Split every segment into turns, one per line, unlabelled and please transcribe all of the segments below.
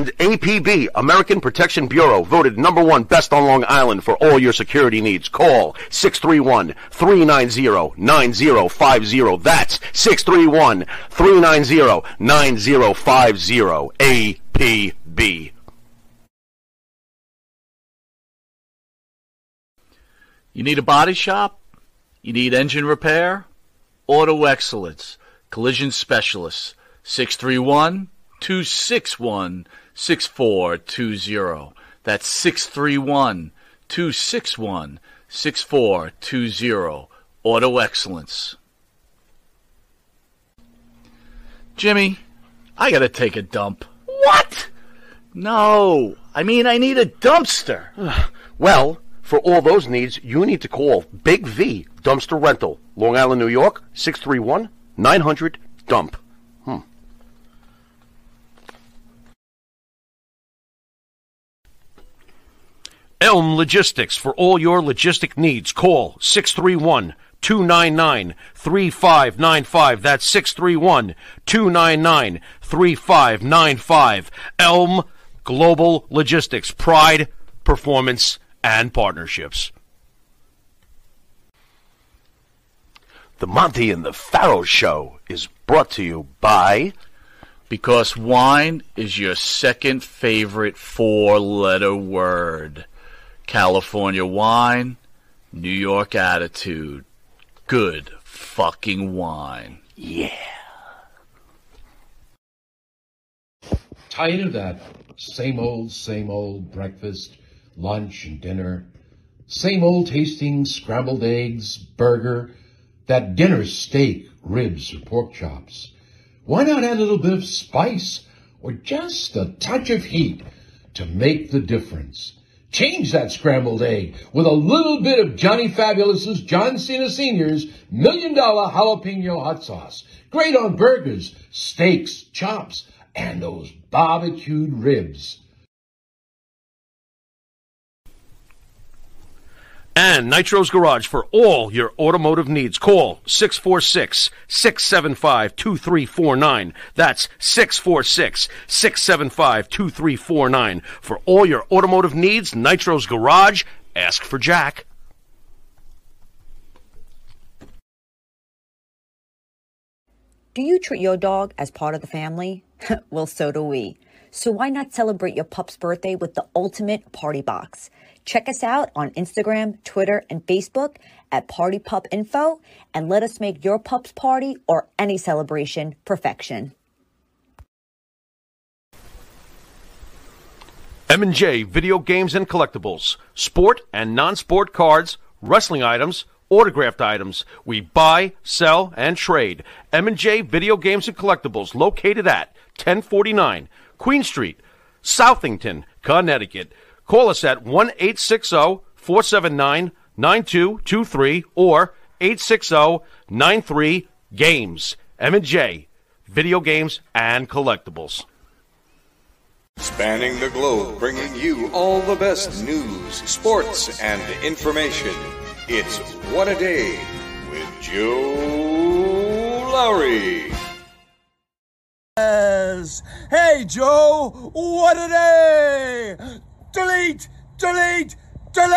And APB, American Protection Bureau, voted number one best on Long Island for all your security needs. Call 631-390-9050. That's 631-390-9050. APB.
You need a body shop? You need engine repair? Auto Excellence, Collision Specialists, 631 261 6420. That's 631 261 6420. Auto Excellence. Jimmy, I gotta take a dump.
What?
No, I mean, I need a dumpster.
Well, for all those needs, you need to call Big V Dumpster Rental, Long Island, New York, 631 900 DUMP. Elm Logistics for all your logistic needs. Call 631 299 3595. That's 631 299 3595. Elm Global Logistics. Pride, performance, and partnerships. The Monty and the Pharaoh Show is brought to you by.
Because wine is your second favorite four letter word. California wine, New York attitude. Good fucking wine.
Yeah.
Tired of that same old, same old breakfast, lunch, and dinner? Same old tasting scrambled eggs, burger, that dinner steak, ribs, or pork chops? Why not add a little bit of spice or just a touch of heat to make the difference? Change that scrambled egg with a little bit of Johnny Fabulous's John Cena Sr.'s Million Dollar Jalapeno Hot Sauce. Great on burgers, steaks, chops, and those barbecued ribs.
And Nitro's Garage for all your automotive needs. Call 646 675 2349. That's 646 675 2349. For all your automotive needs, Nitro's Garage. Ask for Jack.
Do you treat your dog as part of the family? well, so do we. So why not celebrate your pup's birthday with the ultimate party box? Check us out on Instagram, Twitter, and Facebook at Party Pup Info and let us make your pup's party or any celebration perfection.
M&J Video Games and Collectibles. Sport and non-sport cards, wrestling items, autographed items. We buy, sell, and trade. M&J Video Games and Collectibles located at 1049 Queen Street, Southington, Connecticut. Call us at 1 479 9223 or 860 93 Games. M&J Video Games and Collectibles.
Spanning the globe, bringing you all the best news, sports, and information. It's What a Day with Joe Lowry.
Hey, Joe, what a day! Delete, delete, delete!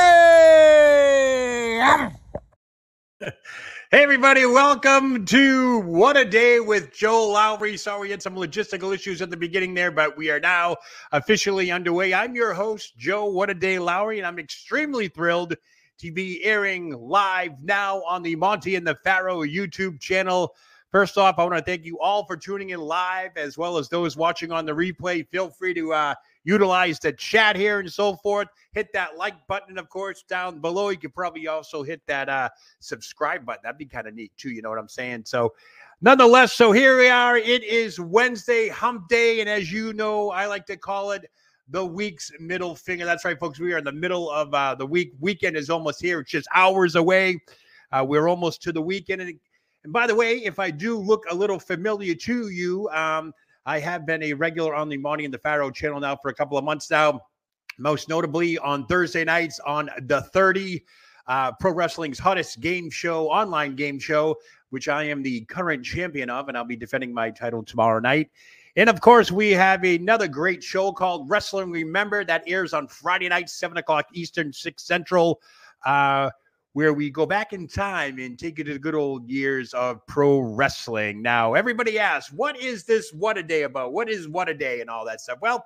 Hey, everybody, welcome to What a Day with Joe Lowry. Sorry, we had some logistical issues at the beginning there, but we are now officially underway. I'm your host, Joe What a Day Lowry, and I'm extremely thrilled to be airing live now on the Monty and the Pharaoh YouTube channel. First off, I want to thank you all for tuning in live, as well as those watching on the replay. Feel free to uh, utilize the chat here and so forth. Hit that like button, of course, down below. You could probably also hit that uh, subscribe button. That'd be kind of neat too. You know what I'm saying? So, nonetheless, so here we are. It is Wednesday, Hump Day, and as you know, I like to call it the week's middle finger. That's right, folks. We are in the middle of uh, the week. Weekend is almost here. It's just hours away. Uh, we're almost to the weekend. And, and by the way, if I do look a little familiar to you, um, I have been a regular on the Monty and the Pharaoh channel now for a couple of months now. Most notably on Thursday nights on the 30, uh, Pro Wrestling's hottest game show, online game show, which I am the current champion of, and I'll be defending my title tomorrow night. And of course, we have another great show called Wrestling Remember that airs on Friday night, 7 o'clock Eastern, 6 Central, uh, where we go back in time and take you to the good old years of pro wrestling. Now, everybody asks, what is this What a Day about? What is What a Day and all that stuff? Well,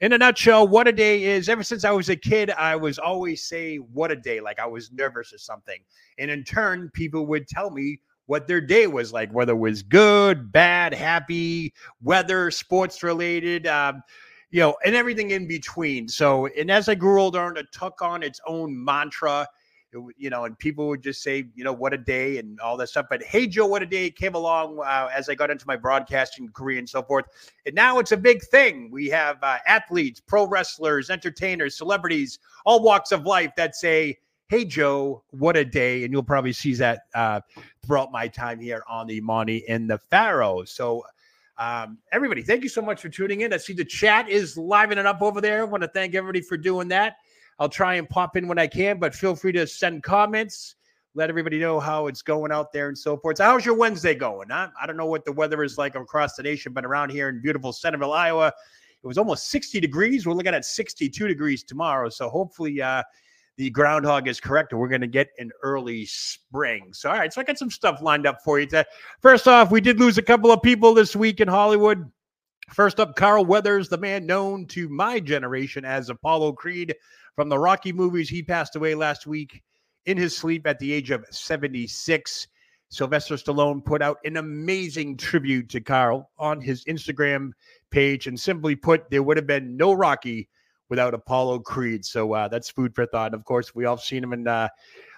in a nutshell, what a day is ever since I was a kid, I was always say what a day, like I was nervous or something. And in turn, people would tell me what their day was like, whether it was good, bad, happy, weather, sports related. Um, you know, and everything in between. So, and as I grew older, it took on its own mantra. It, you know, and people would just say, you know, what a day and all that stuff. But hey, Joe, what a day came along uh, as I got into my broadcasting career and so forth. And now it's a big thing. We have uh, athletes, pro wrestlers, entertainers, celebrities, all walks of life that say, hey, Joe, what a day. And you'll probably see that uh, throughout my time here on the Monty and the Pharaoh. So, um, everybody, thank you so much for tuning in. I see the chat is livening up over there. I want to thank everybody for doing that. I'll try and pop in when I can, but feel free to send comments. Let everybody know how it's going out there and so forth. So how's your Wednesday going? Huh? I don't know what the weather is like across the nation, but around here in beautiful Centerville, Iowa, it was almost 60 degrees. We're looking at 62 degrees tomorrow. So hopefully, uh, the groundhog is correct, and we're going to get an early spring. So, all right, so I got some stuff lined up for you. First off, we did lose a couple of people this week in Hollywood. First up, Carl Weathers, the man known to my generation as Apollo Creed from the Rocky movies. He passed away last week in his sleep at the age of 76. Sylvester Stallone put out an amazing tribute to Carl on his Instagram page. And simply put, there would have been no Rocky without Apollo Creed. So uh, that's food for thought. And of course, we all seen him in uh,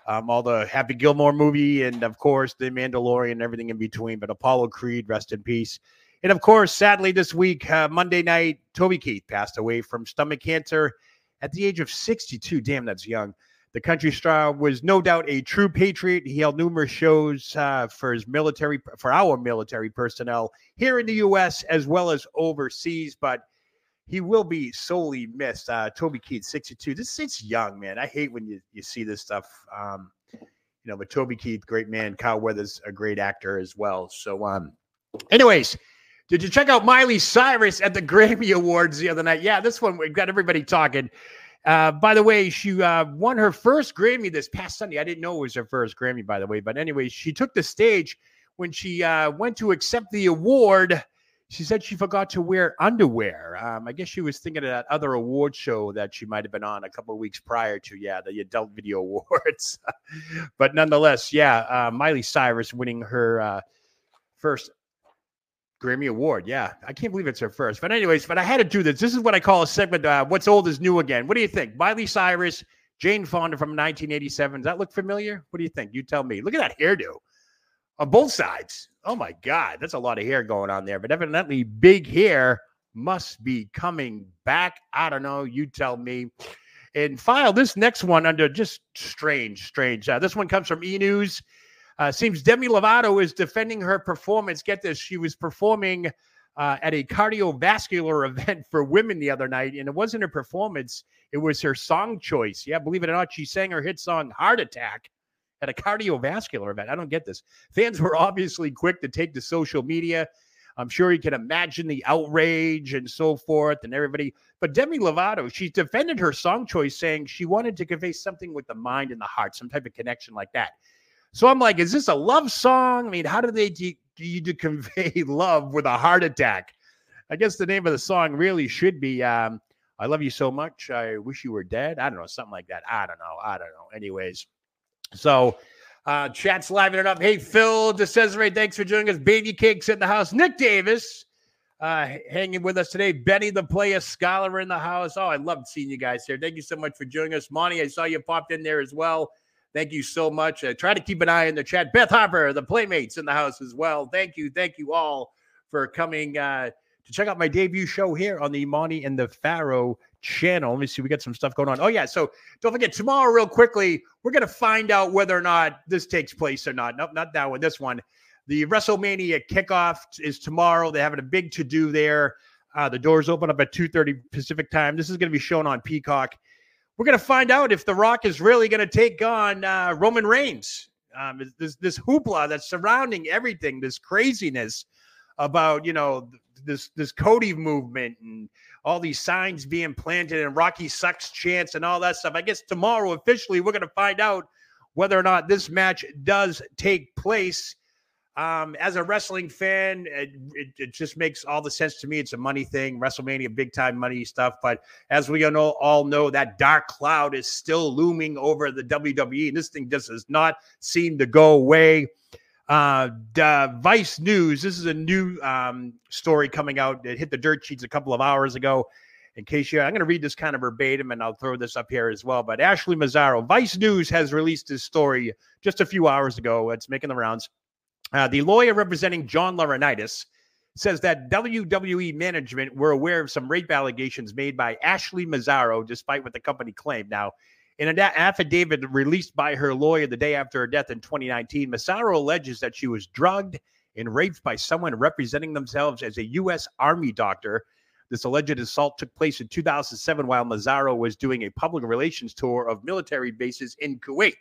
um, all the Happy Gilmore movie, and of course, the Mandalorian, and everything in between. But Apollo Creed, rest in peace. And of course, sadly, this week, uh, Monday night, Toby Keith passed away from stomach cancer at the age of 62. Damn, that's young. The country star was no doubt a true patriot. He held numerous shows uh, for his military, for our military personnel here in the U.S. as well as overseas. But he will be solely missed. Uh, Toby Keith, 62. This it's young, man. I hate when you, you see this stuff. Um, you know, but Toby Keith, great man. Kyle Weathers, a great actor as well. So, um, anyways, did you check out Miley Cyrus at the Grammy Awards the other night? Yeah, this one we got everybody talking. Uh, by the way, she uh, won her first Grammy this past Sunday. I didn't know it was her first Grammy, by the way. But anyway, she took the stage when she uh, went to accept the award she said she forgot to wear underwear. Um, I guess she was thinking of that other award show that she might have been on a couple weeks prior to, yeah, the Adult Video Awards. but nonetheless, yeah, uh, Miley Cyrus winning her uh, first Grammy Award. Yeah, I can't believe it's her first. But anyways, but I had to do this. This is what I call a segment. Uh, What's old is new again. What do you think? Miley Cyrus, Jane Fonda from 1987. Does that look familiar? What do you think? You tell me. Look at that hairdo on both sides. Oh my God, that's a lot of hair going on there. But evidently, big hair must be coming back. I don't know. You tell me. And file this next one under just strange, strange. Uh, this one comes from E News. Uh, seems Demi Lovato is defending her performance. Get this, she was performing uh, at a cardiovascular event for women the other night, and it wasn't her performance; it was her song choice. Yeah, believe it or not, she sang her hit song "Heart Attack." at a cardiovascular event. I don't get this. Fans were obviously quick to take to social media. I'm sure you can imagine the outrage and so forth and everybody. But Demi Lovato, she's defended her song choice, saying she wanted to convey something with the mind and the heart, some type of connection like that. So I'm like, is this a love song? I mean, how do they do you to convey love with a heart attack? I guess the name of the song really should be um, I love you so much. I wish you were dead. I don't know, something like that. I don't know. I don't know. Anyways, so uh, chat's livening it up. Hey, Phil DeCesare, thanks for joining us. Baby Cakes in the house. Nick Davis uh, hanging with us today. Benny the player, scholar in the house. Oh, I loved seeing you guys here. Thank you so much for joining us. Monty, I saw you popped in there as well. Thank you so much. Uh, try to keep an eye in the chat. Beth Harper, the Playmates in the house as well. Thank you. Thank you all for coming uh, to check out my debut show here on the Monty and the Pharaoh channel. Let me see. We got some stuff going on. Oh, yeah. So don't forget, tomorrow, real quickly, we're going to find out whether or not this takes place or not. Nope, not that one. This one. The WrestleMania kickoff is tomorrow. They're having a big to do there. Uh, the doors open up at 2.30 Pacific time. This is going to be shown on Peacock. We're going to find out if The Rock is really going to take on uh, Roman Reigns. Um, this, this hoopla that's surrounding everything, this craziness about, you know, this this Cody movement and all these signs being planted and Rocky sucks chance and all that stuff. I guess tomorrow officially we're going to find out whether or not this match does take place. Um, as a wrestling fan, it, it, it, just makes all the sense to me. It's a money thing, WrestleMania, big time money stuff. But as we all know, all know, that dark cloud is still looming over the WWE, and this thing just does not seem to go away. Uh, Vice News. This is a new um, story coming out. It hit the dirt sheets a couple of hours ago. in case you, I'm going to read this kind of verbatim and I'll throw this up here as well. But Ashley Massaro, Vice News has released this story just a few hours ago. It's making the rounds. Uh, the lawyer representing John Laurinaitis says that WWE management were aware of some rape allegations made by Ashley Massaro, despite what the company claimed. Now, in an affidavit released by her lawyer the day after her death in 2019, Massaro alleges that she was drugged and raped by someone representing themselves as a U.S. Army doctor. This alleged assault took place in 2007 while Massaro was doing a public relations tour of military bases in Kuwait.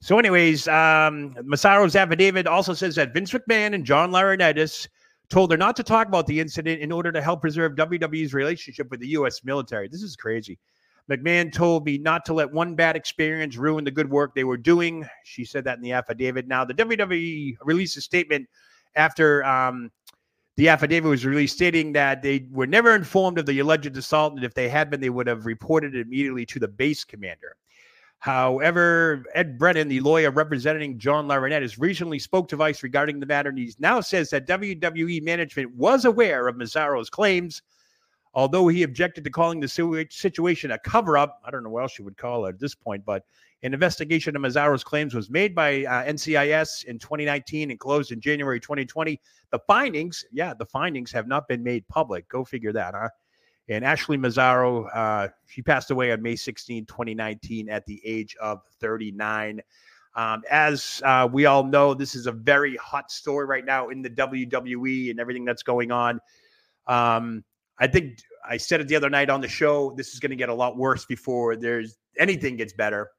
So, anyways, um, Massaro's affidavit also says that Vince McMahon and John Laurinaitis told her not to talk about the incident in order to help preserve WWE's relationship with the U.S. military. This is crazy. McMahon told me not to let one bad experience ruin the good work they were doing. She said that in the affidavit. Now, the WWE released a statement after um, the affidavit was released stating that they were never informed of the alleged assault, and if they had been, they would have reported it immediately to the base commander. However, Ed Brennan, the lawyer representing John Laurinaitis, recently spoke to Vice regarding the matter, and he now says that WWE management was aware of Massaro's claims Although he objected to calling the situation a cover up, I don't know what else you would call it at this point, but an investigation of Massaro's claims was made by uh, NCIS in 2019 and closed in January 2020. The findings, yeah, the findings have not been made public. Go figure that, huh? And Ashley Massaro, uh, she passed away on May 16, 2019, at the age of 39. Um, as uh, we all know, this is a very hot story right now in the WWE and everything that's going on. Um, I think I said it the other night on the show. This is going to get a lot worse before there's anything gets better.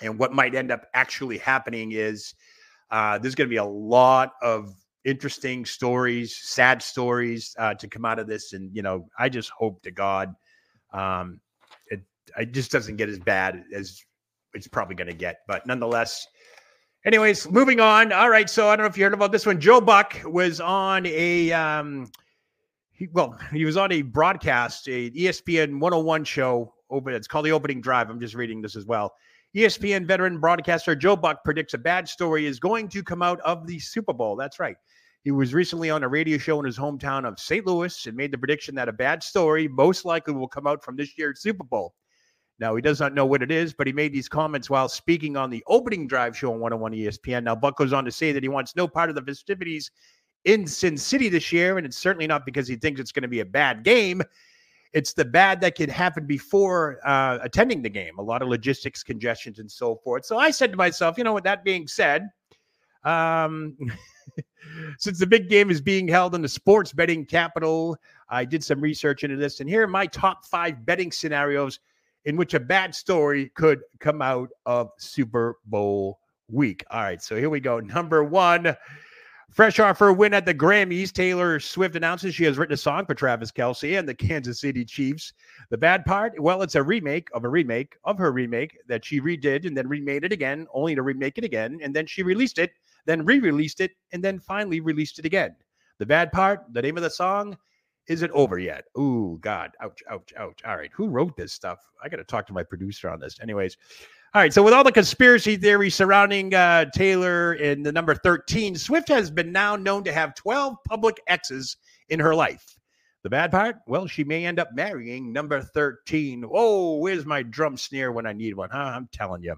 And what might end up actually happening is uh, there's going to be a lot of interesting stories, sad stories uh, to come out of this. And you know, I just hope to God um, it, it just doesn't get as bad as it's probably going to get. But nonetheless, anyways, moving on. All right, so I don't know if you heard about this one. Joe Buck was on a um, well, he was on a broadcast, a ESPN 101 show. Open, it's called the Opening Drive. I'm just reading this as well. ESPN veteran broadcaster Joe Buck predicts a bad story is going to come out of the Super Bowl. That's right. He was recently on a radio show in his hometown of St. Louis and made the prediction that a bad story most likely will come out from this year's Super Bowl. Now, he does not know what it is, but he made these comments while speaking on the opening drive show on 101 ESPN. Now, Buck goes on to say that he wants no part of the festivities in Sin City this year, and it's certainly not because he thinks it's going to be a bad game. It's the bad that could happen before uh, attending the game, a lot of logistics, congestions, and so forth. So I said to myself, you know, with that being said, um, since the big game is being held in the sports betting capital, I did some research into this, and here are my top five betting scenarios in which a bad story could come out of Super Bowl week. All right, so here we go. Number one Fresh off her win at the Grammys, Taylor Swift announces she has written a song for Travis Kelce and the Kansas City Chiefs. The bad part, well, it's a remake of a remake of her remake that she redid and then remade it again, only to remake it again. And then she released it, then re released it, and then finally released it again. The bad part, the name of the song, isn't over yet. Ooh, God. Ouch, ouch, ouch. All right. Who wrote this stuff? I got to talk to my producer on this. Anyways, all right. So, with all the conspiracy theories surrounding uh, Taylor and the number 13, Swift has been now known to have 12 public exes in her life. The bad part? Well, she may end up marrying number 13. Oh, where's my drum snare when I need one? Huh? I'm telling you.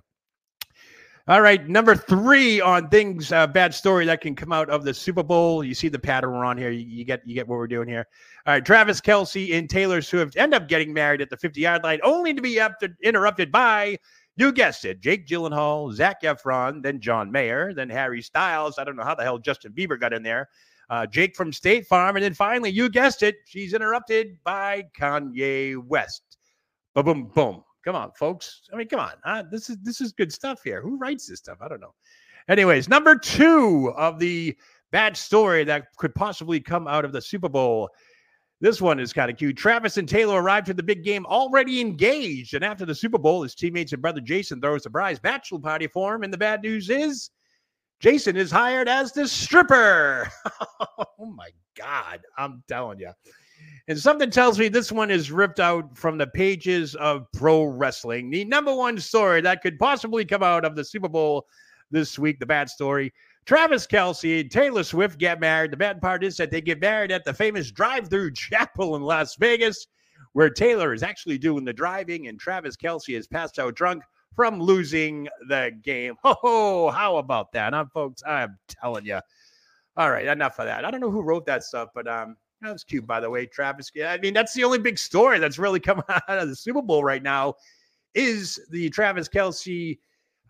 All right, number three on things uh, bad story that can come out of the Super Bowl. You see the pattern we're on here. You, you, get you get what we're doing here. All right, Travis Kelce and Taylor Swift end up getting married at the 50 yard line, only to be interrupted by you guessed it. Jake Gyllenhaal, Zac Efron, then John Mayer, then Harry Styles. I don't know how the hell Justin Bieber got in there. Uh, Jake from State Farm. And then finally, you guessed it, she's interrupted by Kanye West. Boom, boom, boom. Come on, folks. I mean, come on. Uh, this is this is good stuff here. Who writes this stuff? I don't know. Anyways, number two of the bad story that could possibly come out of the Super Bowl this one is kind of cute. Travis and Taylor arrived to the big game already engaged. And after the Super Bowl, his teammates and brother Jason throw a surprise bachelor party for him. And the bad news is Jason is hired as the stripper. oh my God. I'm telling you. And something tells me this one is ripped out from the pages of pro wrestling. The number one story that could possibly come out of the Super Bowl this week, the bad story. Travis Kelce and Taylor Swift get married. The bad part is that they get married at the famous drive through chapel in Las Vegas, where Taylor is actually doing the driving and Travis Kelce is passed out drunk from losing the game. Oh, how about that, huh, folks? I'm telling you. All right, enough of that. I don't know who wrote that stuff, but um, that was cute, by the way, Travis. I mean, that's the only big story that's really coming out of the Super Bowl right now is the Travis Kelce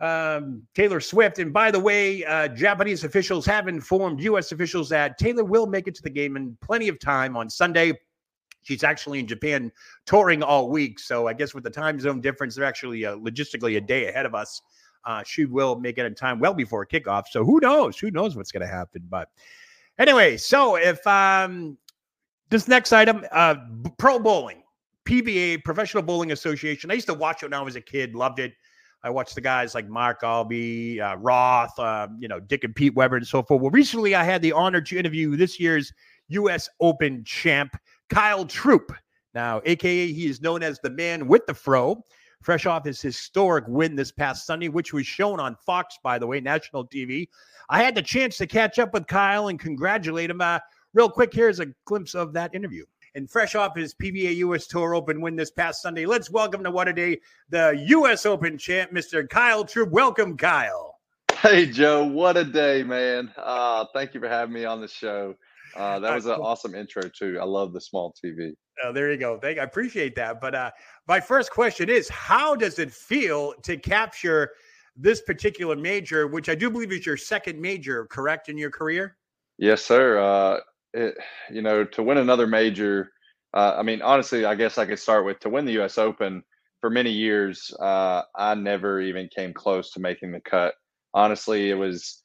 um, Taylor Swift. And by the way, uh, Japanese officials have informed U.S. officials that Taylor will make it to the game in plenty of time on Sunday. She's actually in Japan touring all week. So I guess with the time zone difference, they're actually uh, logistically a day ahead of us. Uh, she will make it in time well before kickoff. So who knows? Who knows what's going to happen? But anyway, so if um, this next item, uh, pro bowling, PBA, Professional Bowling Association. I used to watch it when I was a kid, loved it. I watched the guys like Mark Albee, uh, Roth, uh, you know, Dick and Pete Weber, and so forth. Well, recently I had the honor to interview this year's U.S. Open champ, Kyle Troup. Now, AKA, he is known as the man with the fro, fresh off his historic win this past Sunday, which was shown on Fox, by the way, national TV. I had the chance to catch up with Kyle and congratulate him. Uh, real quick, here's a glimpse of that interview and fresh off his PBA US Tour Open win this past Sunday. Let's welcome to What a Day the US Open champ, Mr. Kyle Troup. Welcome, Kyle.
Hey, Joe. What a day, man. Uh, thank you for having me on the show. Uh, that was an awesome intro, too. I love the small TV.
Oh, there you go. Thank, I appreciate that. But uh, my first question is how does it feel to capture this particular major, which I do believe is your second major, correct, in your career?
Yes, sir. Uh, it, you know, to win another major, uh, I mean, honestly, I guess I could start with to win the U.S. Open. For many years, uh, I never even came close to making the cut. Honestly, it was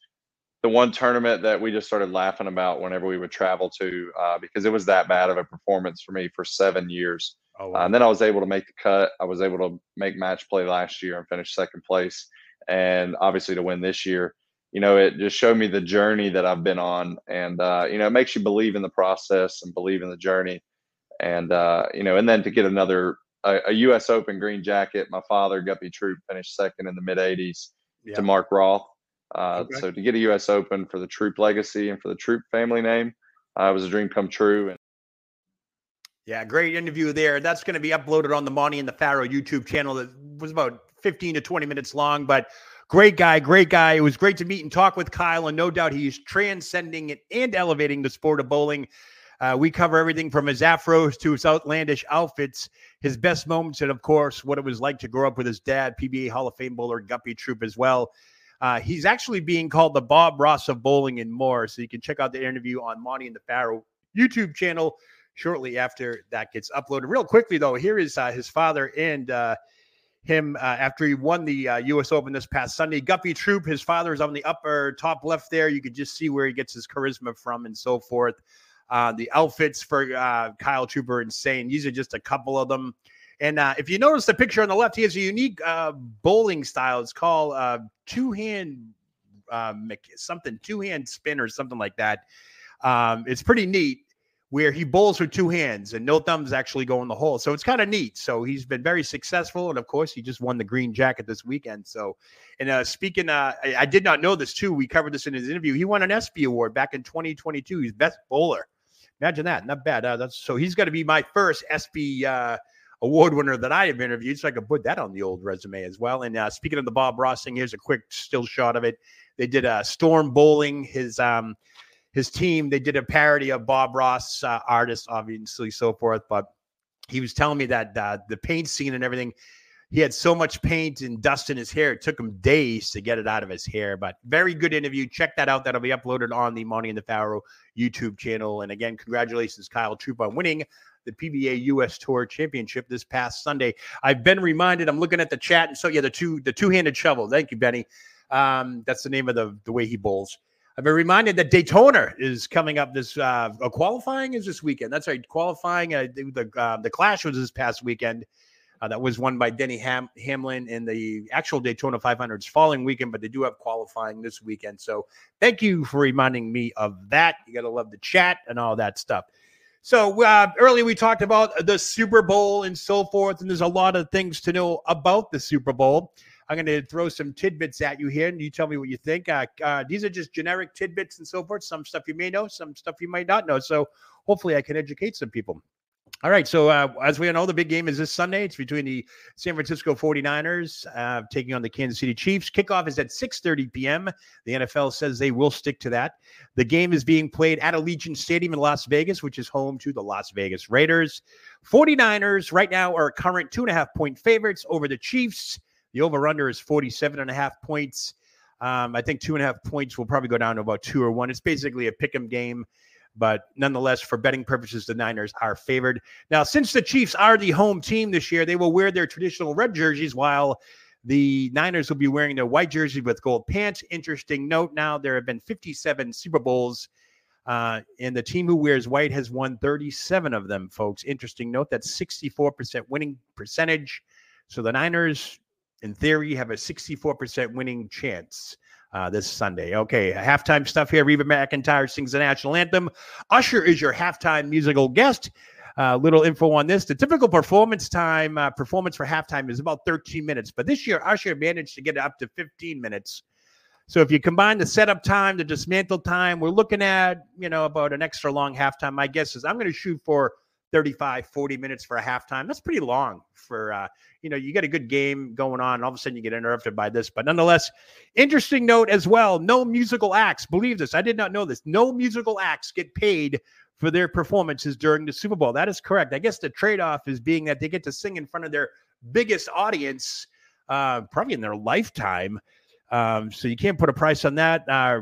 the one tournament that we just started laughing about whenever we would travel to uh, because it was that bad of a performance for me for seven years. Oh, wow. uh, and then I was able to make the cut. I was able to make match play last year and finish second place, and obviously to win this year you know, it just showed me the journey that I've been on. And, uh, you know, it makes you believe in the process and believe in the journey. And, uh, you know, and then to get another, a, a, U.S. Open green jacket, my father, Guppy Troup, finished second in the mid 80s yeah. to Mark Roth. Uh, okay. So to get a U.S. Open for the Troup legacy and for the Troup family name uh, was a dream come true. And
yeah, great interview there. That's going to be uploaded on the Monty and the Pharaoh YouTube channel. That was about 15 to 20 minutes long, but Great guy, great guy. It was great to meet and talk with Kyle, and no doubt he's transcending it and elevating the sport of bowling. Uh, we cover everything from his afros to his outlandish outfits, his best moments, and of course, what it was like to grow up with his dad, PBA Hall of Fame bowler Guppy Troup, as well. Uh, he's actually being called the Bob Ross of bowling and more. So you can check out the interview on Monty and the Pharaoh YouTube channel shortly after that gets uploaded. Real quickly, though, here is uh, his father and uh, him uh, after he won the uh, U.S. Open this past Sunday. Guppy Troup, his father is on the upper top left there. You could just see where he gets his charisma from and so forth. Uh, the outfits for uh, Kyle Troup are insane. These are just a couple of them. And uh, if you notice the picture on the left, he has a unique uh, bowling style. It's called two hand something, two hand spin or something like that. Um, it's pretty neat where he bowls with two hands and no thumbs actually go in the hole. So it's kind of neat. So he's been very successful. And of course, he just won the green jacket this weekend. So, and uh, speaking, uh, I, I, did not know this too. We covered this in his interview. He won an ESPY award back in 2022. He's best bowler. Imagine that. Not bad. Uh, that's so he's going to be my first ESPY uh, award winner that I have interviewed. So I could put that on the old resume as well. And uh, speaking of the Bob Ross thing, here's a quick still shot of it. They did a uh, storm bowling. His, um, his team. They did a parody of Bob Ross uh, artists, obviously, so forth. But he was telling me that uh, the paint scene and everything, he had so much paint and dust in his hair. It took him days to get it out of his hair. But very good interview. Check that out. That'll be uploaded on the Monty and the Pharaoh YouTube channel. And again, congratulations, Kyle Troup, on winning the PBA US Tour Championship this past Sunday. I've been reminded. I'm looking at the chat, and so yeah, the two the two handed shovel. Thank you, Benny. Um, that's the name of the the way he bowls. I've been reminded that Daytona is coming up this uh, qualifying is this weekend. That's right, qualifying. Uh, the uh, the Clash was this past weekend. Uh, that was won by Denny Ham- Hamlin, in the actual Daytona 500 is following weekend, but they do have qualifying this weekend. So thank you for reminding me of that. You got to love the chat and all that stuff. So uh, earlier we talked about the Super Bowl and so forth, and there's a lot of things to know about the Super Bowl. I'm going to throw some tidbits at you here, and you tell me what you think. Uh, uh, these are just generic tidbits and so forth. Some stuff you may know, some stuff you might not know. So hopefully, I can educate some people. All right. So, uh, as we all know, the big game is this Sunday. It's between the San Francisco 49ers uh, taking on the Kansas City Chiefs. Kickoff is at 6.30 p.m. The NFL says they will stick to that. The game is being played at Allegiant Stadium in Las Vegas, which is home to the Las Vegas Raiders. 49ers right now are current two and a half point favorites over the Chiefs. The over-under is 47 and a half points. Um, I think two and a half points will probably go down to about two or one. It's basically a pick 'em game. But nonetheless, for betting purposes, the Niners are favored. Now, since the Chiefs are the home team this year, they will wear their traditional red jerseys while the Niners will be wearing their white jersey with gold pants. Interesting note now, there have been 57 Super Bowls, uh, and the team who wears white has won 37 of them, folks. Interesting note that's 64% winning percentage. So the Niners, in theory, have a 64% winning chance uh, this Sunday. Okay, halftime stuff here. Reba McEntire sings the national anthem. Usher is your halftime musical guest. Uh, little info on this: the typical performance time uh, performance for halftime is about 13 minutes, but this year Usher managed to get it up to 15 minutes. So if you combine the setup time, the dismantle time, we're looking at you know about an extra long halftime. My guess is I'm going to shoot for 35, 40 minutes for a halftime. That's pretty long for, uh, you know, you get a good game going on, and all of a sudden you get interrupted by this. But nonetheless, interesting note as well no musical acts. Believe this, I did not know this. No musical acts get paid for their performances during the Super Bowl. That is correct. I guess the trade off is being that they get to sing in front of their biggest audience, uh, probably in their lifetime. Um, so you can't put a price on that. Uh,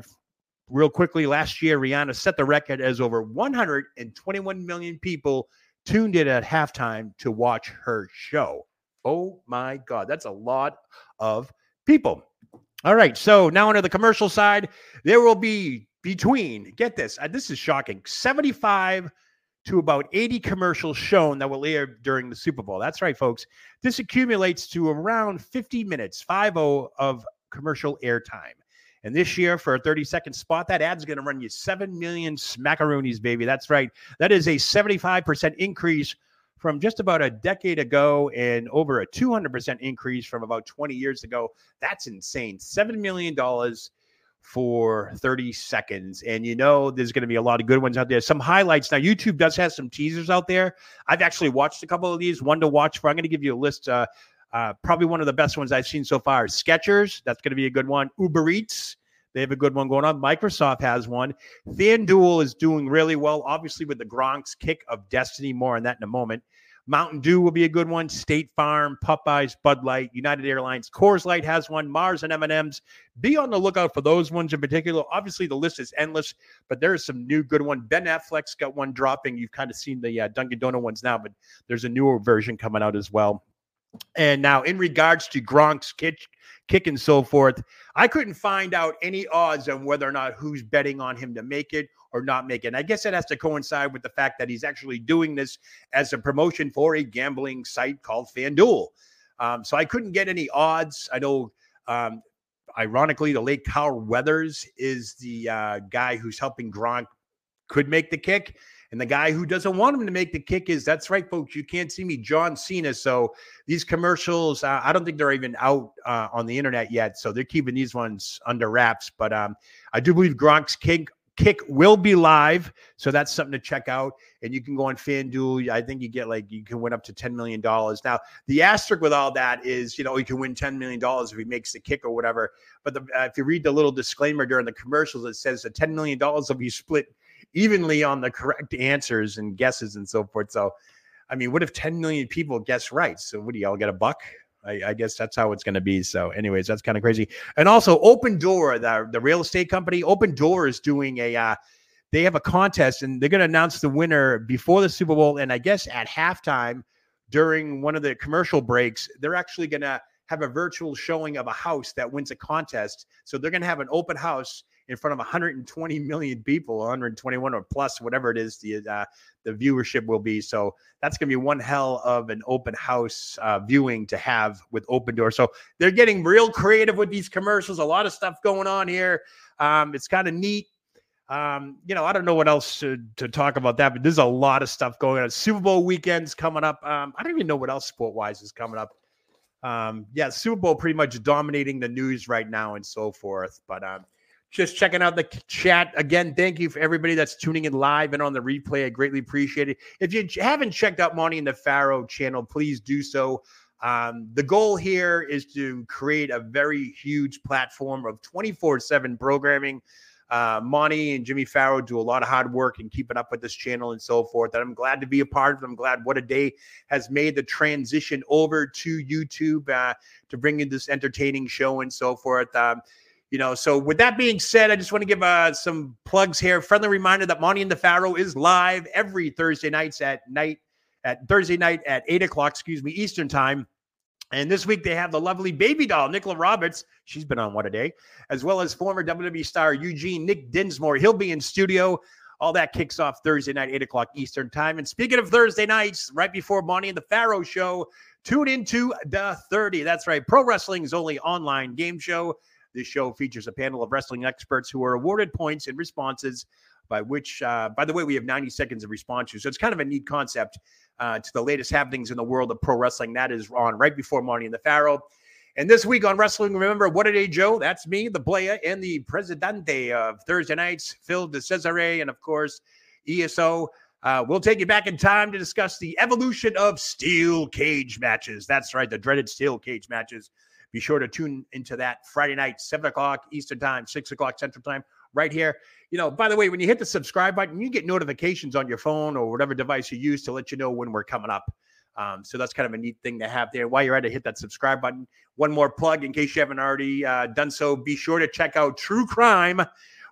real quickly, last year, Rihanna set the record as over 121 million people tuned in at halftime to watch her show. Oh my God, that's a lot of people. All right, so now onto the commercial side. There will be between, get this, uh, this is shocking, 75 to about 80 commercials shown that will air during the Super Bowl. That's right, folks. This accumulates to around 50 minutes, 5 of commercial airtime. And this year, for a 30 second spot, that ad's going to run you 7 million smackaroonies, baby. That's right. That is a 75% increase from just about a decade ago and over a 200% increase from about 20 years ago. That's insane. $7 million for 30 seconds. And you know, there's going to be a lot of good ones out there. Some highlights. Now, YouTube does have some teasers out there. I've actually watched a couple of these, one to watch for. I'm going to give you a list. Uh, uh, probably one of the best ones I've seen so far is Skechers. That's going to be a good one. Uber Eats. They have a good one going on. Microsoft has one. FanDuel is doing really well, obviously, with the Gronk's kick of destiny. More on that in a moment. Mountain Dew will be a good one. State Farm, Popeyes, Bud Light, United Airlines, Coors Light has one. Mars and M&M's. Be on the lookout for those ones in particular. Obviously, the list is endless, but there is some new good one. Ben Affleck's got one dropping. You've kind of seen the uh, Dunkin' Donut ones now, but there's a newer version coming out as well. And now, in regards to Gronk's kick, kick and so forth, I couldn't find out any odds on whether or not who's betting on him to make it or not make it. And I guess it has to coincide with the fact that he's actually doing this as a promotion for a gambling site called FanDuel. Um, so I couldn't get any odds. I know, um, ironically, the late Carl Weathers is the uh, guy who's helping Gronk could make the kick. And the guy who doesn't want him to make the kick is that's right, folks. You can't see me, John Cena. So these commercials, uh, I don't think they're even out uh, on the internet yet. So they're keeping these ones under wraps. But um, I do believe Gronk's kick kick will be live. So that's something to check out. And you can go on FanDuel. I think you get like, you can win up to $10 million. Now, the asterisk with all that is, you know, you can win $10 million if he makes the kick or whatever. But the, uh, if you read the little disclaimer during the commercials, it says the $10 million will be split evenly on the correct answers and guesses and so forth. So, I mean, what if 10 million people guess right? So, what do y'all get a buck? I, I guess that's how it's going to be. So, anyways, that's kind of crazy. And also, Opendoor, the, the real estate company, Opendoor is doing a, uh, they have a contest and they're going to announce the winner before the Super Bowl. And I guess at halftime during one of the commercial breaks, they're actually going to have a virtual showing of a house that wins a contest. So, they're going to have an open house in front of 120 million people, 121 or plus, whatever it is, the uh, the viewership will be. So that's going to be one hell of an open house uh, viewing to have with Opendoor. So they're getting real creative with these commercials. A lot of stuff going on here. Um, it's kind of neat. Um, you know, I don't know what else to, to, talk about that, but there's a lot of stuff going on. Super Bowl weekends coming up. Um, I don't even know what else sport wise is coming up. Um, yeah, Super Bowl pretty much dominating the news right now and so forth. But um, just checking out the chat again. Thank you for everybody that's tuning in live and on the replay. I greatly appreciate it. If you haven't checked out Monty and the Pharaoh channel, please do so. Um, the goal here is to create a very huge platform of 24 7 programming. Uh, Monty and Jimmy Farrow do a lot of hard work in keeping up with this channel and so forth. And I'm glad to be a part of. I'm glad What a Day has made the transition over to YouTube uh, to bring in this entertaining show and so forth. Um, you know, so with that being said, I just want to give uh, some plugs here. Friendly reminder that Monty and the Pharaoh is live every Thursday nights at night at Thursday night at eight o'clock, excuse me, Eastern time. And this week they have the lovely baby doll, Nickla Roberts. She's been on What a Day, as well as former WWE star Eugene Nick Dinsmore. He'll be in studio. All that kicks off Thursday night, 8 o'clock Eastern time. And speaking of Thursday nights, right before Monty and the Pharaoh show, tune into the 30. That's right. Pro Wrestling's only online game show. This show features a panel of wrestling experts who are awarded points and responses by which, uh, by the way, we have 90 seconds of response to. So it's kind of a neat concept uh, to the latest happenings in the world of pro wrestling. That is on right before Monty and the Pharaoh. And this week on Wrestling, remember, what a day, Joe? That's me, the player, and the presidente of Thursday nights, Phil de Cesare, and of course, ESO. Uh, we'll take you back in time to discuss the evolution of steel cage matches. That's right, the dreaded steel cage matches. Be sure to tune into that Friday night, 7 o'clock Eastern Time, 6 o'clock Central Time, right here you know, by the way, when you hit the subscribe button, you get notifications on your phone or whatever device you use to let you know when we're coming up. Um, so that's kind of a neat thing to have there. While you're at it, hit that subscribe button. One more plug in case you haven't already uh, done so. Be sure to check out True Crime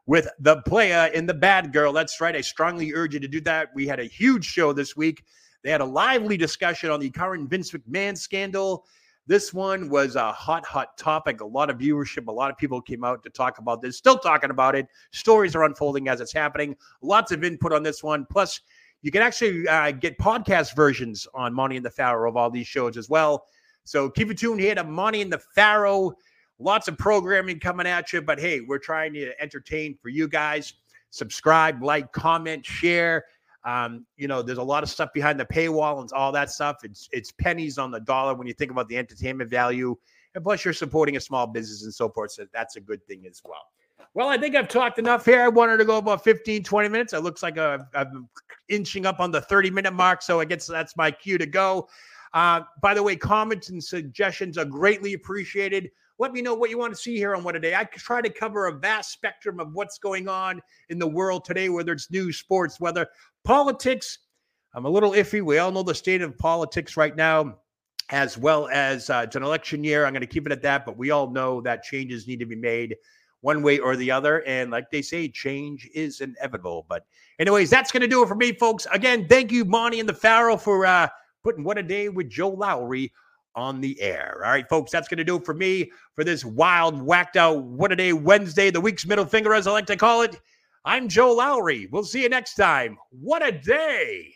with the player in the bad girl. That's right. I strongly urge you to do that. We had a huge show this week. They had a lively discussion on the current Vince McMahon scandal. This one was a hot, hot topic. A lot of viewership. A lot of people came out to talk about this, still talking about it. Stories are unfolding as it's happening. Lots of input on this one. Plus, you can actually uh, get podcast versions on Monty and the Pharaoh of all these shows as well. So keep it tuned here to Monty and the Pharaoh. Lots of programming coming at you, but hey, we're trying to entertain for you guys. Subscribe, like, comment, share. Um, you know, there's a lot of stuff behind the paywall and all that stuff. It's it's pennies on the dollar when you think about the entertainment value. And plus, you're supporting a small business and so forth. So that's a good thing as well. Well, I think I've talked enough here. I wanted to go about 15, 20 minutes. It looks like i am inching up on the 30 minute mark. So I guess that's my cue to go. Uh, by the way, comments and suggestions are greatly appreciated. Let me know what you want to see here on What a Day. I try to cover a vast spectrum of what's going on in the world today, whether it's news, sports, weather, politics. I'm a little iffy. We all know the state of politics right now, as well as uh, it's an election year. I'm going to keep it at that, but we all know that changes need to be made one way or the other. And like they say, change is inevitable. But, anyways, that's going to do it for me, folks. Again, thank you, Monty and the Pharaoh, for uh, putting What a Day with Joe Lowry on the air. All right, folks, that's going to do it for me for this wild, whacked out What a Day Wednesday, the week's middle finger, as I like to call it. I'm Joe Lowry. We'll see you next time. What a day!